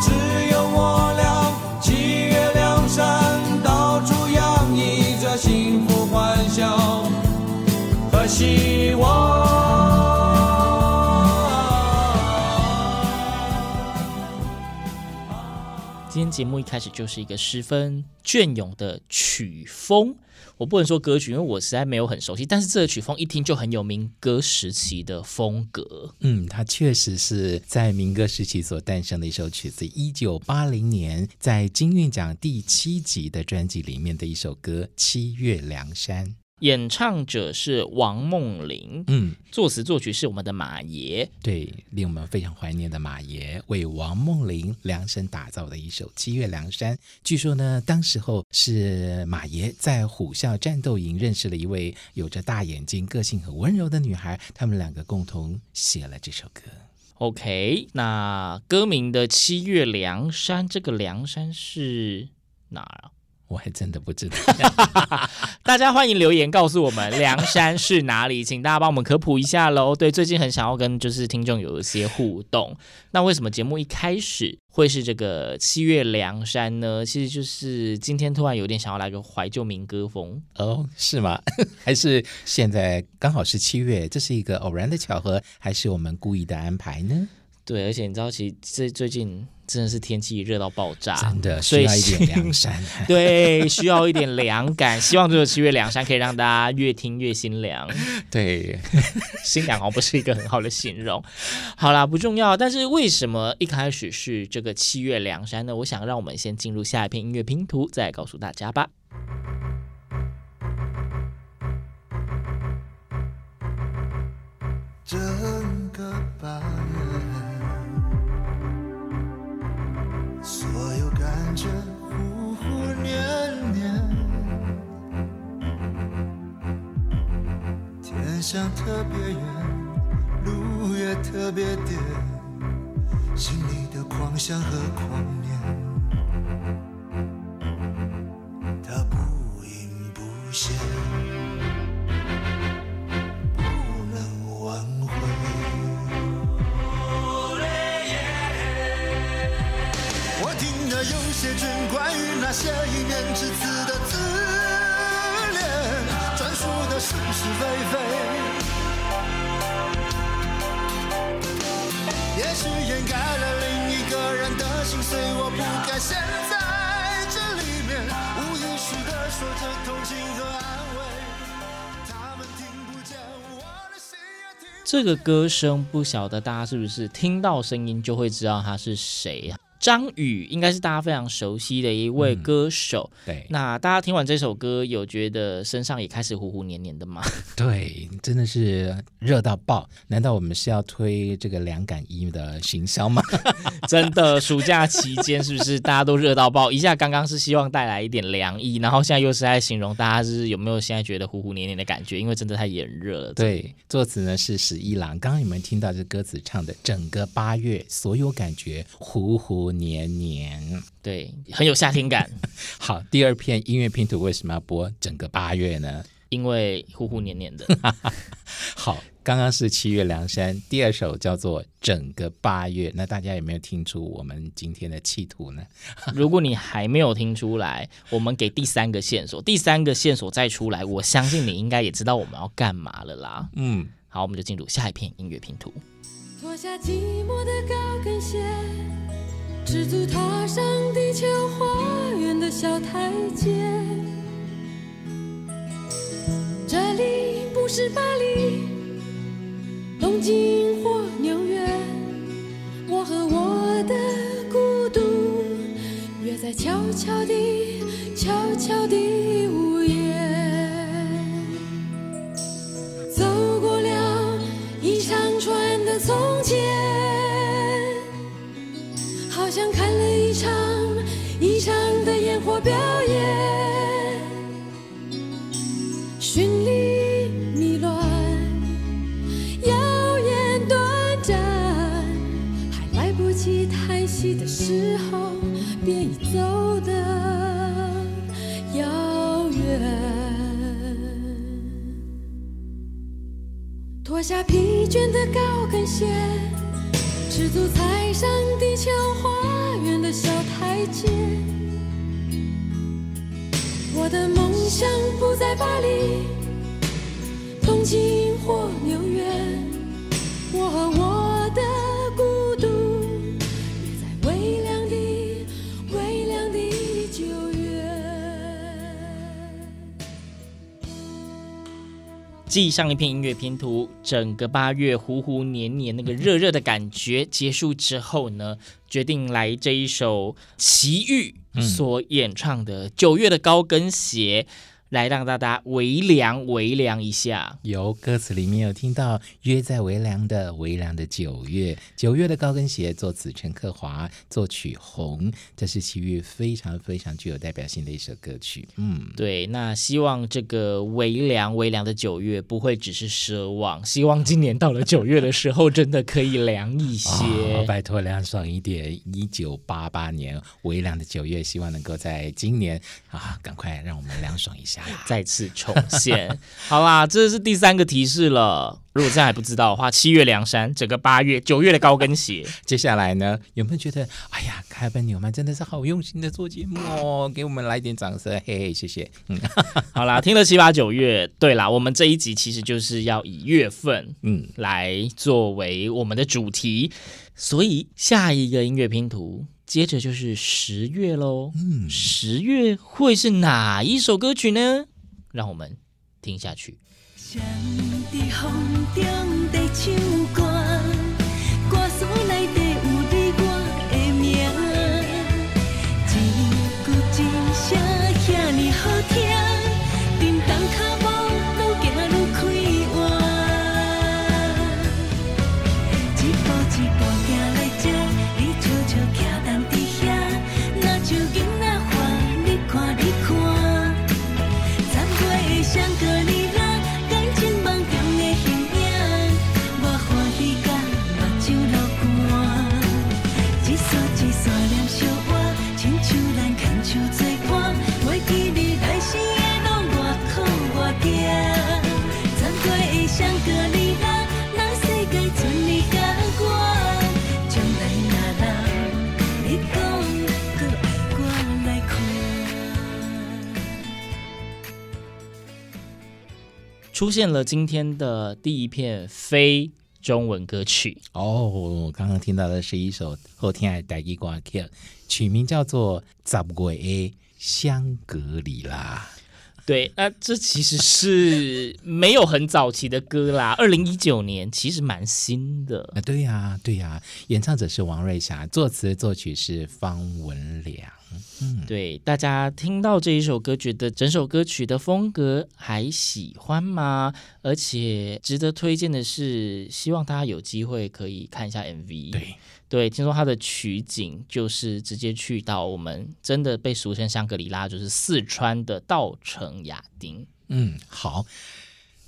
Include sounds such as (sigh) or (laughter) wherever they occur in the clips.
只有我俩，七月凉山，到处洋溢着幸福欢笑。可惜我。今天节目一开始就是一个十分隽永的曲风，我不能说歌曲，因为我实在没有很熟悉。但是这个曲风一听就很有民歌时期的风格。嗯，它确实是在民歌时期所诞生的一首曲子。一九八零年在金韵奖第七集的专辑里面的一首歌《七月凉山》。演唱者是王梦玲，嗯，作词作曲是我们的马爷，对，令我们非常怀念的马爷为王梦玲量身打造的一首《七月凉山》。据说呢，当时候是马爷在虎啸战斗营认识了一位有着大眼睛、个性很温柔的女孩，他们两个共同写了这首歌。OK，那歌名的《七月凉山》，这个凉山是哪儿啊？我还真的不知道，(laughs) 大家欢迎留言告诉我们梁山是哪里，请大家帮我们科普一下喽。对，最近很想要跟就是听众有一些互动。那为什么节目一开始会是这个七月梁山呢？其实就是今天突然有点想要来个怀旧民歌风哦，(laughs) 是吗？还是现在刚好是七月，这是一个偶然的巧合，还是我们故意的安排呢？对，而且你知道，其实最最近。真的是天气热到爆炸，真的需要一点凉 (laughs) 山。对，需要一点凉感。希望这个七月凉山可以让大家越听越心凉。对，(laughs) 心凉好像不是一个很好的形容。好啦，不重要。但是为什么一开始是这个七月凉山呢？我想让我们先进入下一篇音乐拼图，再告诉大家吧。整个八想特别远，路也特别颠，心里的狂想和狂念，这个歌声不晓得大家是不是听到声音就会知道他是谁啊？张宇应该是大家非常熟悉的一位歌手。嗯、对，那大家听完这首歌，有觉得身上也开始糊糊黏黏的吗？(laughs) 对，真的是热到爆。难道我们是要推这个凉感衣的行销吗？(laughs) 真的，暑假期间是不是大家都热到爆？一下刚刚是希望带来一点凉意，然后现在又是在形容大家是有没有现在觉得糊糊黏黏的感觉？因为真的太炎热了。对，作词呢是十一郎。刚刚你们听到这歌词唱的，整个八月所有感觉糊糊。年年，对，很有夏天感。(laughs) 好，第二片音乐拼图为什么要播整个八月呢？因为呼呼黏黏的。(laughs) 好，刚刚是七月凉山，第二首叫做整个八月。那大家有没有听出我们今天的企图呢？(laughs) 如果你还没有听出来，我们给第三个线索，第三个线索再出来，我相信你应该也知道我们要干嘛了啦。嗯，好，我们就进入下一篇音乐拼图。脱下寂寞的高跟鞋。赤足踏上地球花园的小台阶，这里不是巴黎、东京或纽约，我和我的孤独约在悄悄地、悄悄地脱下疲倦的高跟鞋，赤足踩上地球花园的小台阶。我的梦想不在巴黎、东京或纽约，我和我继上一篇音乐拼图，整个八月糊糊黏黏那个热热的感觉结束之后呢，决定来这一首齐豫所演唱的《九月的高跟鞋》。来让大家微凉微凉一下。有歌词里面有听到约在微凉的微凉的九月，九月的高跟鞋，作词陈克华，作曲红，这是齐豫非常非常具有代表性的一首歌曲。嗯，对，那希望这个微凉微凉的九月不会只是奢望，希望今年到了九月的时候，真的可以凉一些。哦、(laughs) 拜托凉爽一点。一九八八年微凉的九月，希望能够在今年啊，赶快让我们凉爽一下。再次重现，(laughs) 好啦，这是第三个提示了。如果现在还不知道的话，七月凉山，整个八月、九月的高跟鞋。(laughs) 接下来呢，有没有觉得，哎呀，开本纽曼真的是好用心的做节目哦？给我们来点掌声，嘿嘿，谢谢。嗯，(laughs) 好啦，听了七八九月，对啦，我们这一集其实就是要以月份，嗯，来作为我们的主题，所以下一个音乐拼图。接着就是十月喽，嗯，十月会是哪一首歌曲呢？让我们听下去。出现了今天的第一片非中文歌曲哦，我刚刚听到的是一首好听的台语歌曲，曲名叫做《十月香格里拉》。对，那、呃、这其实是没有很早期的歌啦，二零一九年其实蛮新的。啊，对呀，对呀，演唱者是王瑞霞，作词作曲是方文良。嗯，对，大家听到这一首歌，觉得整首歌曲的风格还喜欢吗？而且值得推荐的是，希望大家有机会可以看一下 MV。对，对，听说它的取景就是直接去到我们真的被俗称香格里拉，就是四川的稻城亚丁。嗯，好，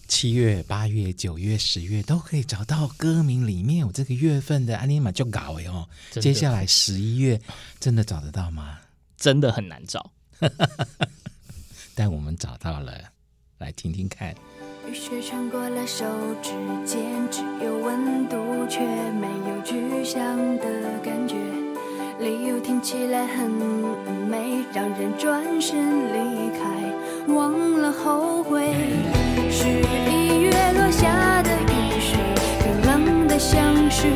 七月、八月、九月、十月都可以找到歌名里面有这个月份的，安尼玛就搞哎哦。接下来十一月真的找得到吗？真的很难找，(laughs) 但我们找到了，来听听看。雨水穿过了手指尖，只有温度，却没有具象很美，让人转身离开，忘了后悔。十一月落下的雨水，冰冷的像是。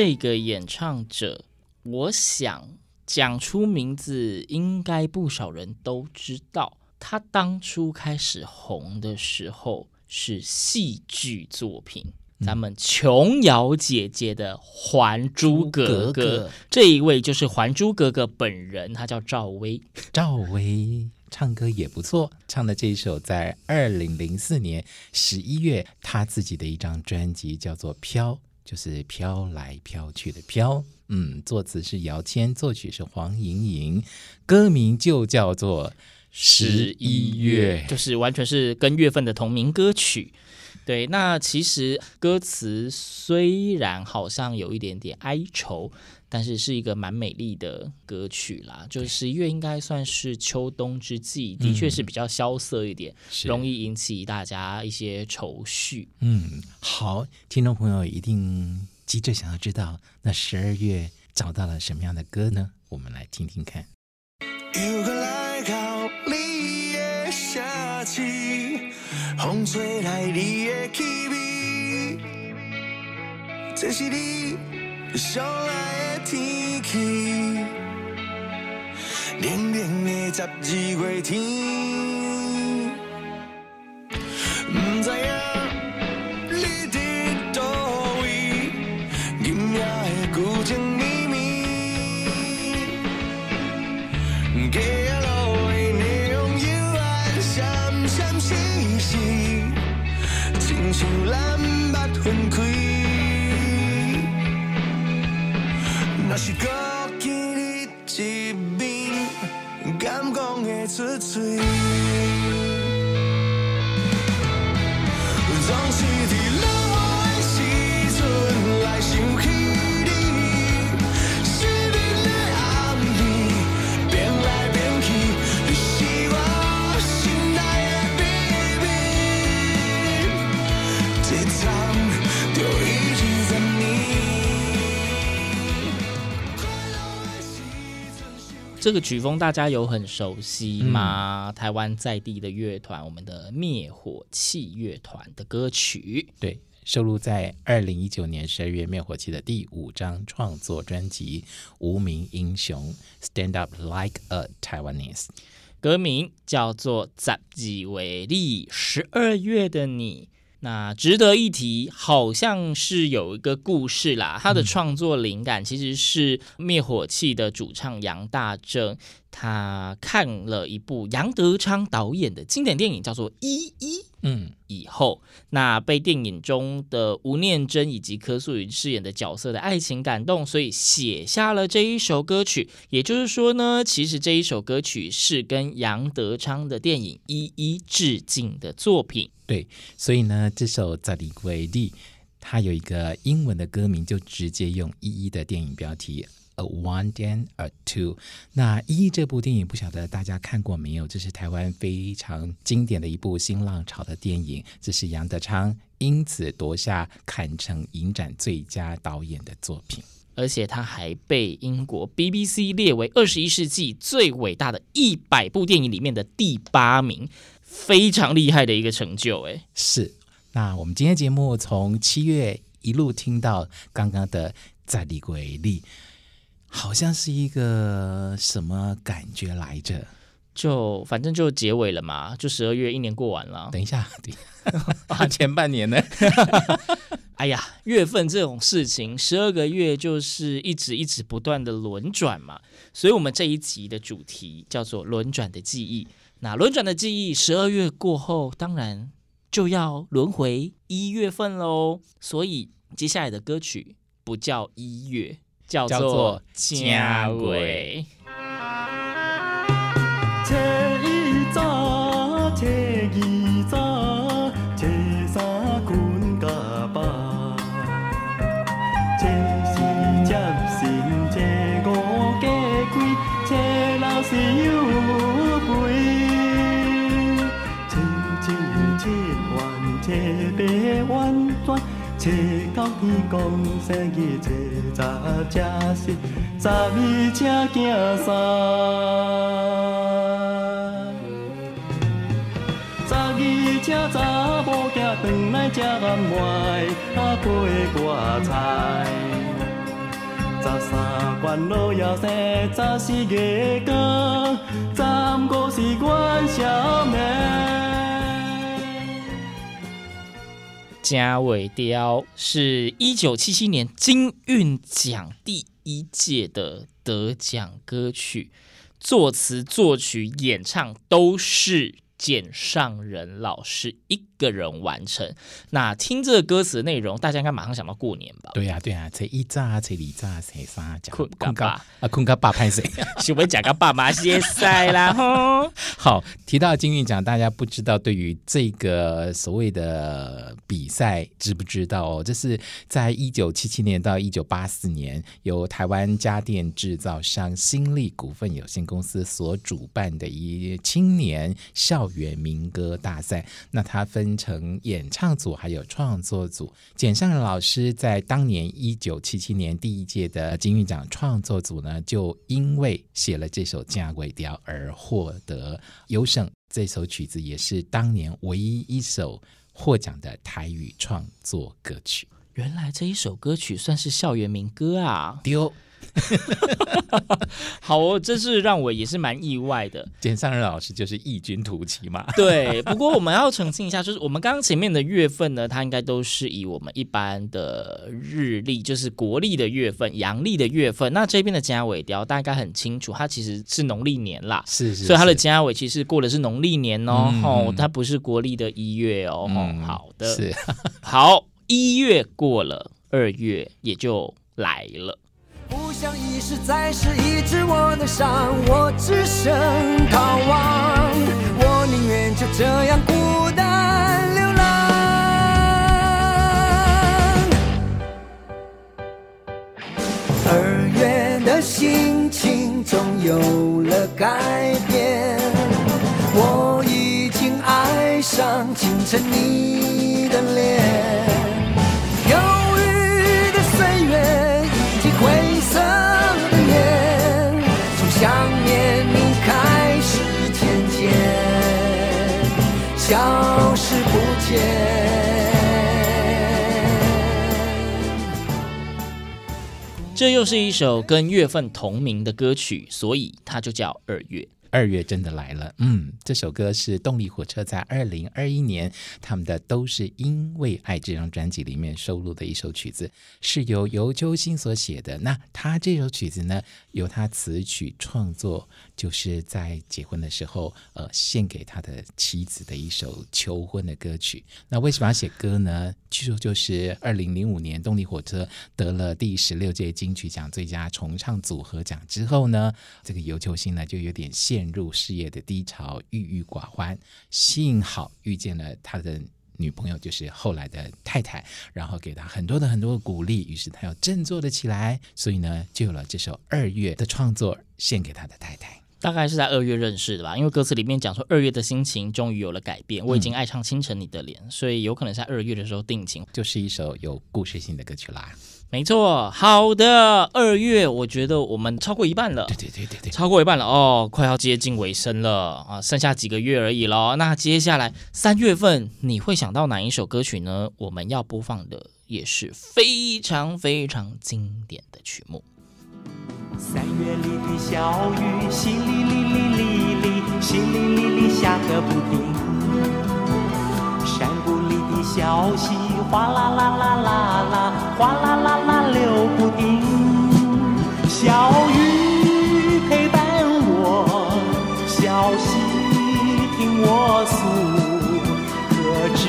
这个演唱者，我想讲出名字，应该不少人都知道。他当初开始红的时候是戏剧作品，咱们琼瑶姐姐的《还珠格格》格格这一位就是《还珠格格》本人，他叫赵薇。赵薇唱歌也不错，唱的这一首在二零零四年十一月，他自己的一张专辑叫做《飘》，就是飘来飘去的飘。嗯，作词是姚谦，作曲是黄莹莹，歌名就叫做《十一月》，就是完全是跟月份的同名歌曲。对，那其实歌词虽然好像有一点点哀愁，但是是一个蛮美丽的歌曲啦。就是十一月应该算是秋冬之际，的确是比较萧瑟一点，是容易引起大家一些愁绪。嗯，好，听众朋友一定急着想要知道，那十二月找到了什么样的歌呢？我们来听听看。又来到你的城市，风吹来你的气味，这是你上来的天气。冷冷的十二月天，不知影你伫佗位，今夜的旧情绵绵。街仔路的霓虹幽暗，闪闪闪闪，亲像咱是搁见你一面，敢讲会出嘴？这个曲风大家有很熟悉吗？台湾在地的乐团，我们的灭火器乐团的歌曲。对，收录在二零一九年十二月灭火器的第五张创作专辑《无名英雄》（Stand Up Like a Taiwanese），歌名叫做《十二月你》，十二月的你。那值得一提，好像是有一个故事啦。他的创作灵感其实是灭火器的主唱杨大正，他看了一部杨德昌导演的经典电影，叫做《一一》。嗯，以后，那被电影中的吴念真以及柯素云饰演的角色的爱情感动，所以写下了这一首歌曲。也就是说呢，其实这一首歌曲是跟杨德昌的电影《一一》致敬的作品。对，所以呢，这首《十二月你》它有一个英文的歌名，就直接用“一一”的电影标题。A one and a two。那《一一》这部电影不晓得大家看过没有？这是台湾非常经典的一部新浪潮的电影，这是杨德昌因此夺下坎城影展最佳导演的作品，而且他还被英国 BBC 列为二十一世纪最伟大的一百部电影里面的第八名，非常厉害的一个成就。哎，是。那我们今天节目从七月一路听到刚刚的《十二月你》。好像是一个什么感觉来着？就反正就结尾了嘛，就十二月一年过完了。等一下，等一下，(laughs) 前半年呢？(laughs) 哎呀，月份这种事情，十二个月就是一直一直不断的轮转嘛。所以，我们这一集的主题叫做“轮转的记忆”。那轮转的记忆，十二月过后，当然就要轮回一月份喽。所以，接下来的歌曲不叫一月。叫做正月。初一早，初二早，初三困甲饱。初四接神，初五加开，初六是又肥。初七七元，初八完全。初九天公生日，初十正是十二车行三。十二车查某囝转来吃暗糜，啊配菜。十三关老爷生，十四月光，十五是元宵暝。嘉伟雕是一九七七年金韵奖第一届的得奖歌曲，作词、作曲、演唱都是。简上仁老师一个人完成。那听这个歌词的内容，大家应该马上想到过年吧？对呀、啊，对呀、啊，才一炸，才二炸，才三炸，困嘎巴啊，困嘎巴拍谁？是不是讲个爸妈歇赛啦？吼，(laughs) 好，提到金韵奖，大家不知道对于这个所谓的比赛知不知道哦？这是在一九七七年到一九八四年，由台湾家电制造商新力股份有限公司所主办的一青年校园民歌大赛，那它分成演唱组还有创作组。简上仁老师在当年一九七七年第一届的金韵奖创作组呢，就因为写了这首《假尾雕》而获得优胜。这首曲子也是当年唯一一首获奖的台语创作歌曲。原来这一首歌曲算是校园民歌啊！丢。(laughs) 好哦，这是让我也是蛮意外的。简上仁老师就是异军突起嘛。(laughs) 对，不过我们要澄清一下，就是我们刚刚前面的月份呢，它应该都是以我们一般的日历，就是国历的月份、阳历的月份。那这边的假尾雕，大家很清楚，它其实是农历年啦。是是，是，所以它的假尾其实过的是农历年哦，嗯、哦，它不是国历的一月哦。嗯、好的，是好，一月过了，二月也就来了。不想一世再世医治我的伤，我只剩逃亡。我宁愿就这样孤单流浪。二月的心情总有了改变，我已经爱上清晨你的脸。消失不见。这又是一首跟月份同名的歌曲，所以它就叫二月。二月真的来了，嗯，这首歌是动力火车在二零二一年他们的《都是因为爱》这张专辑里面收录的一首曲子，是由尤秋兴所写的。那他这首曲子呢，由他词曲创作，就是在结婚的时候，呃，献给他的妻子的一首求婚的歌曲。那为什么要写歌呢？据说就是二零零五年动力火车得了第十六届金曲奖最佳重唱组合奖之后呢，这个尤秋兴呢就有点。陷入事业的低潮，郁郁寡欢。幸好遇见了他的女朋友，就是后来的太太，然后给他很多的很多的鼓励，于是他又振作了起来。所以呢，就有了这首《二月》的创作，献给他的太太。大概是在二月认识的吧，因为歌词里面讲说二月的心情终于有了改变，我已经爱上清晨你的脸，嗯、所以有可能在二月的时候定情，就是一首有故事性的歌曲啦。没错，好的，二月我觉得我们超过一半了，对对对对对，超过一半了哦，快要接近尾声了啊，剩下几个月而已喽。那接下来三月份你会想到哪一首歌曲呢？我们要播放的也是非常非常经典的曲目。三月里的小雨，淅沥沥沥沥沥，淅沥沥沥下个不停。山谷里的小溪，哗啦啦啦啦啦，哗啦啦啦流不停。小雨陪伴我，小溪听我诉，可知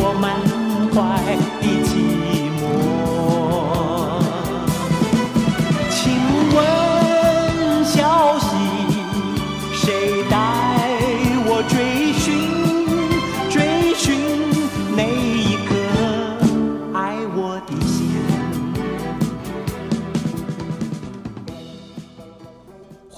我满怀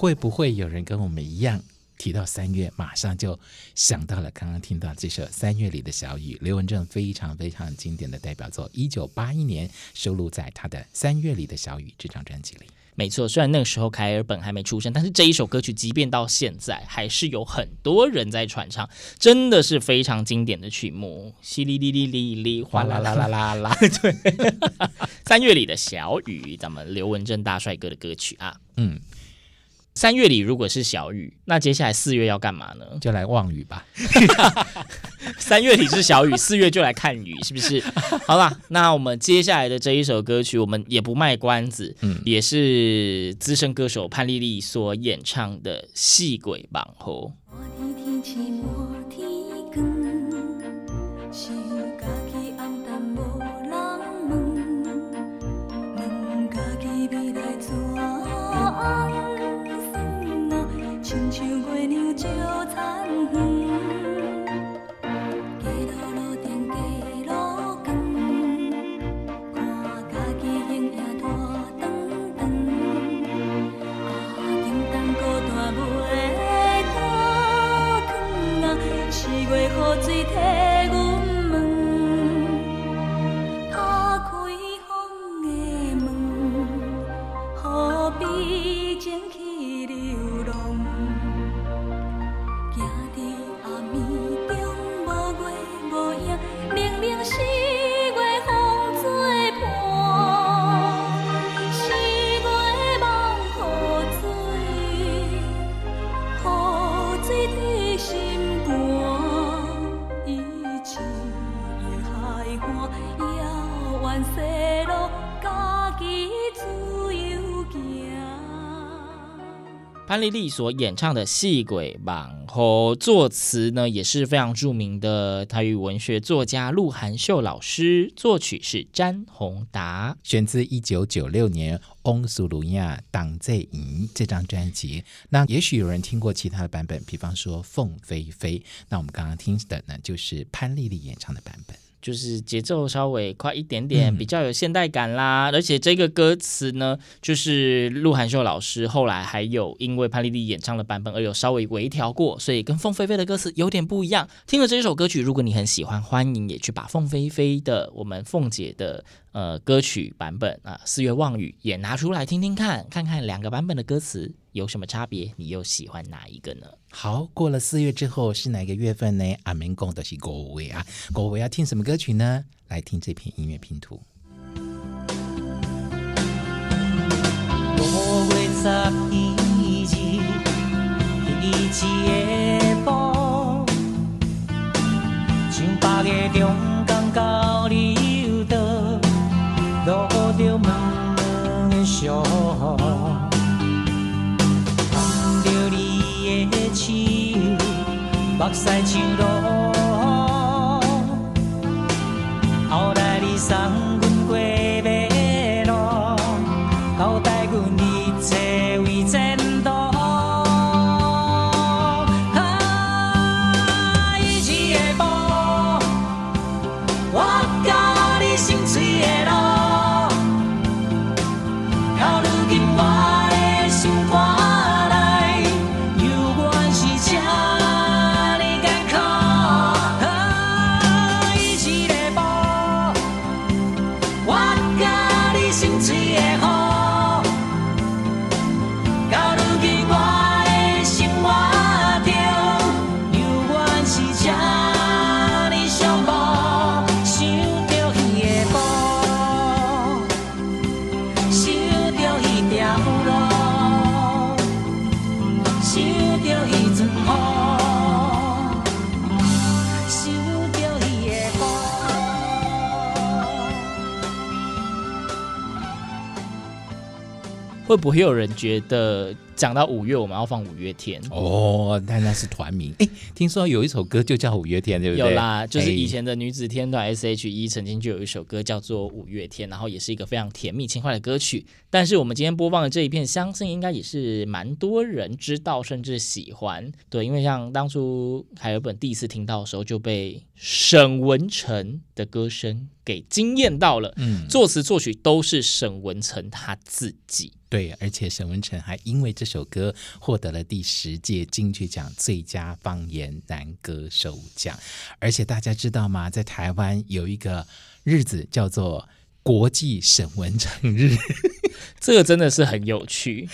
会不会有人跟我们一样，提到三月，马上就想到了刚刚听到这首《三月里的小雨》，刘文正非常非常经典的代表作，一九八一年收录在他的《三月里的小雨》这张专辑里。没错，虽然那个时候凯尔本还没出生，但是这一首歌曲，即便到现在，还是有很多人在传唱，真的是非常经典的曲目。淅沥沥沥沥沥，哗啦啦啦啦啦，(laughs) 对，三月里的小雨，咱们刘文正大帅哥的歌曲啊，嗯。三月里如果是小雨，那接下来四月要干嘛呢？就来望雨吧。(laughs) 三月里是小雨，四月就来看雨，是不是？(laughs) 好啦，那我们接下来的这一首歌曲，我们也不卖关子，嗯，也是资深歌手潘丽丽所演唱的《四月望雨》。潘丽丽所演唱的《四月望雨》，作词呢也是非常著名的台语文学作家鹿晗秀老师，作曲是詹宏达，选自一九九六年《翁苏鲁亚当在赢》这张专辑。那也许有人听过其他的版本，比方说《凤飞飞》。那我们刚刚听的呢，就是潘丽丽演唱的版本。就是节奏稍微快一点点，比较有现代感啦。嗯、而且这个歌词呢，就是鹿晗秀老师后来还有因为潘丽丽演唱的版本而有稍微微调过，所以跟凤飞飞的歌词有点不一样。听了这一首歌曲，如果你很喜欢，欢迎也去把凤飞飞的我们凤姐的呃歌曲版本啊《四月望雨》也拿出来听听看，看看两个版本的歌词有什么差别，你又喜欢哪一个呢？好，过了四月之后是哪个月份呢？阿明讲的是五月啊，五月要听什么歌曲呢？来听这篇音乐拼图。五月十一日，一起夜风，像八月中目屎像落雨，后来你送会不会有人觉得讲到五月我们要放五月天？哦，但那是团名。哎，听说有一首歌就叫五月天，对不对？有啦，就是以前的女子天团 S.H.E 曾经就有一首歌叫做《五月天》，然后也是一个非常甜蜜轻快的歌曲。但是我们今天播放的这一片，相信应该也是蛮多人知道甚至喜欢。对，因为像当初还有本第一次听到的时候就被沈文成的歌声给惊艳到了。嗯，作词作曲都是沈文成他自己。对，而且沈文成还因为这首歌获得了第十届金曲奖最佳方言男歌手奖。而且大家知道吗？在台湾有一个日子叫做国际沈文成日，(laughs) 这个真的是很有趣。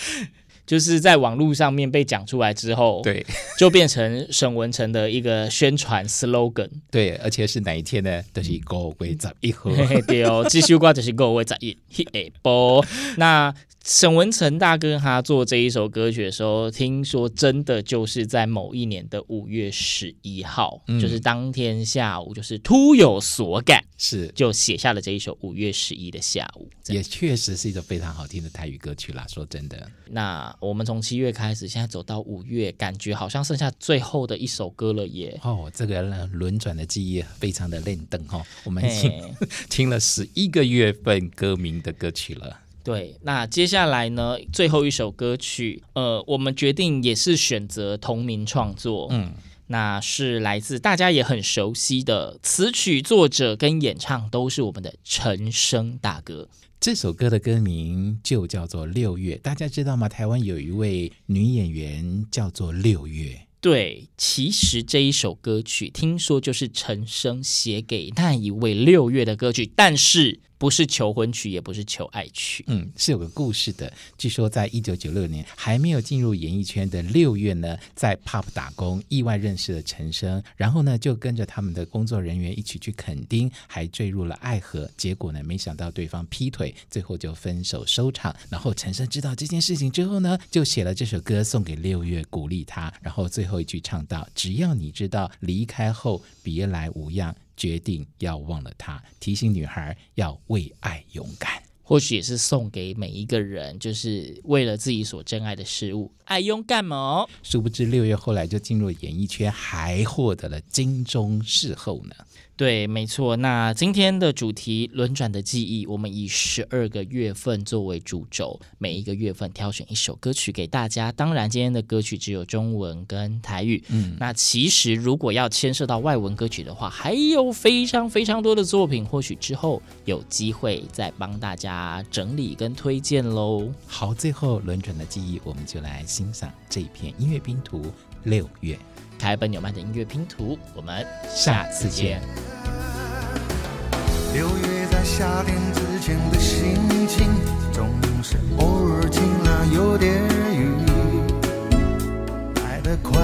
就是在网络上面被讲出来之后，对，就变成沈文成的一个宣传 slogan。对，而且是哪一天呢？都、(laughs) 就是五月十一号。对哦，继续挂就是五月十一，一波。那沈文成大哥他做这一首歌曲的时候，听说真的就是在某一年的五月十一号，嗯就是当天下午，就是突有所感，是就写下了这一首《五月十一的下午》。也确实是一首非常好听的台语歌曲啦。说真的，那我们从七月开始，现在走到五月，感觉好像剩下最后的一首歌了耶。哦，这个轮转的记忆非常的练邓哈。我们已经 (laughs) 听了十一个月份歌名的歌曲了。对，那接下来呢，最后一首歌曲，呃，我们决定也是选择同名创作，嗯，那是来自大家也很熟悉的词曲作者跟演唱都是我们的陈升大哥。这首歌的歌名就叫做《六月》，大家知道吗？台湾有一位女演员叫做六月。对，其实这一首歌曲听说就是陈升写给那一位六月的歌曲，但是不是求婚曲，也不是求爱曲。嗯，是有个故事的。据说在一九九六年还没有进入演艺圈的六月呢，在 Pub 打工，意外认识了陈升，然后呢就跟着他们的工作人员一起去垦丁，还坠入了爱河。结果呢，没想到对方劈腿，最后就分手收场。然后陈升知道这件事情之后呢，就写了这首歌送给六月，鼓励他。然后最后一句唱到：“只要你知道离开后别来无恙。”决定要忘了他，提醒女孩要为爱勇敢。或许也是送给每一个人，就是为了自己所珍爱的事物，爱勇敢哦。殊不知六月后来就进入演艺圈，还获得了金钟视后呢。对，没错。那今天的主题轮转的记忆，我们以十二个月份作为主轴，每一个月份挑选一首歌曲给大家。当然，今天的歌曲只有中文跟台语。嗯，那其实如果要牵涉到外文歌曲的话，还有非常非常多的作品，或许之后有机会再帮大家整理跟推荐喽。好，最后轮转的记忆，我们就来欣赏这一片音乐拼图《六月》。凯本纽曼的音乐拼图，我们下次见。六月在夏天之前的心情，总是偶尔晴朗有点雨，来得快，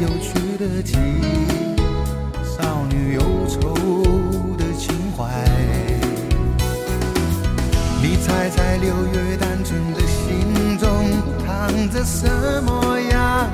有趣的题，少女忧愁的情怀。你猜猜六月单纯的心中藏着什么样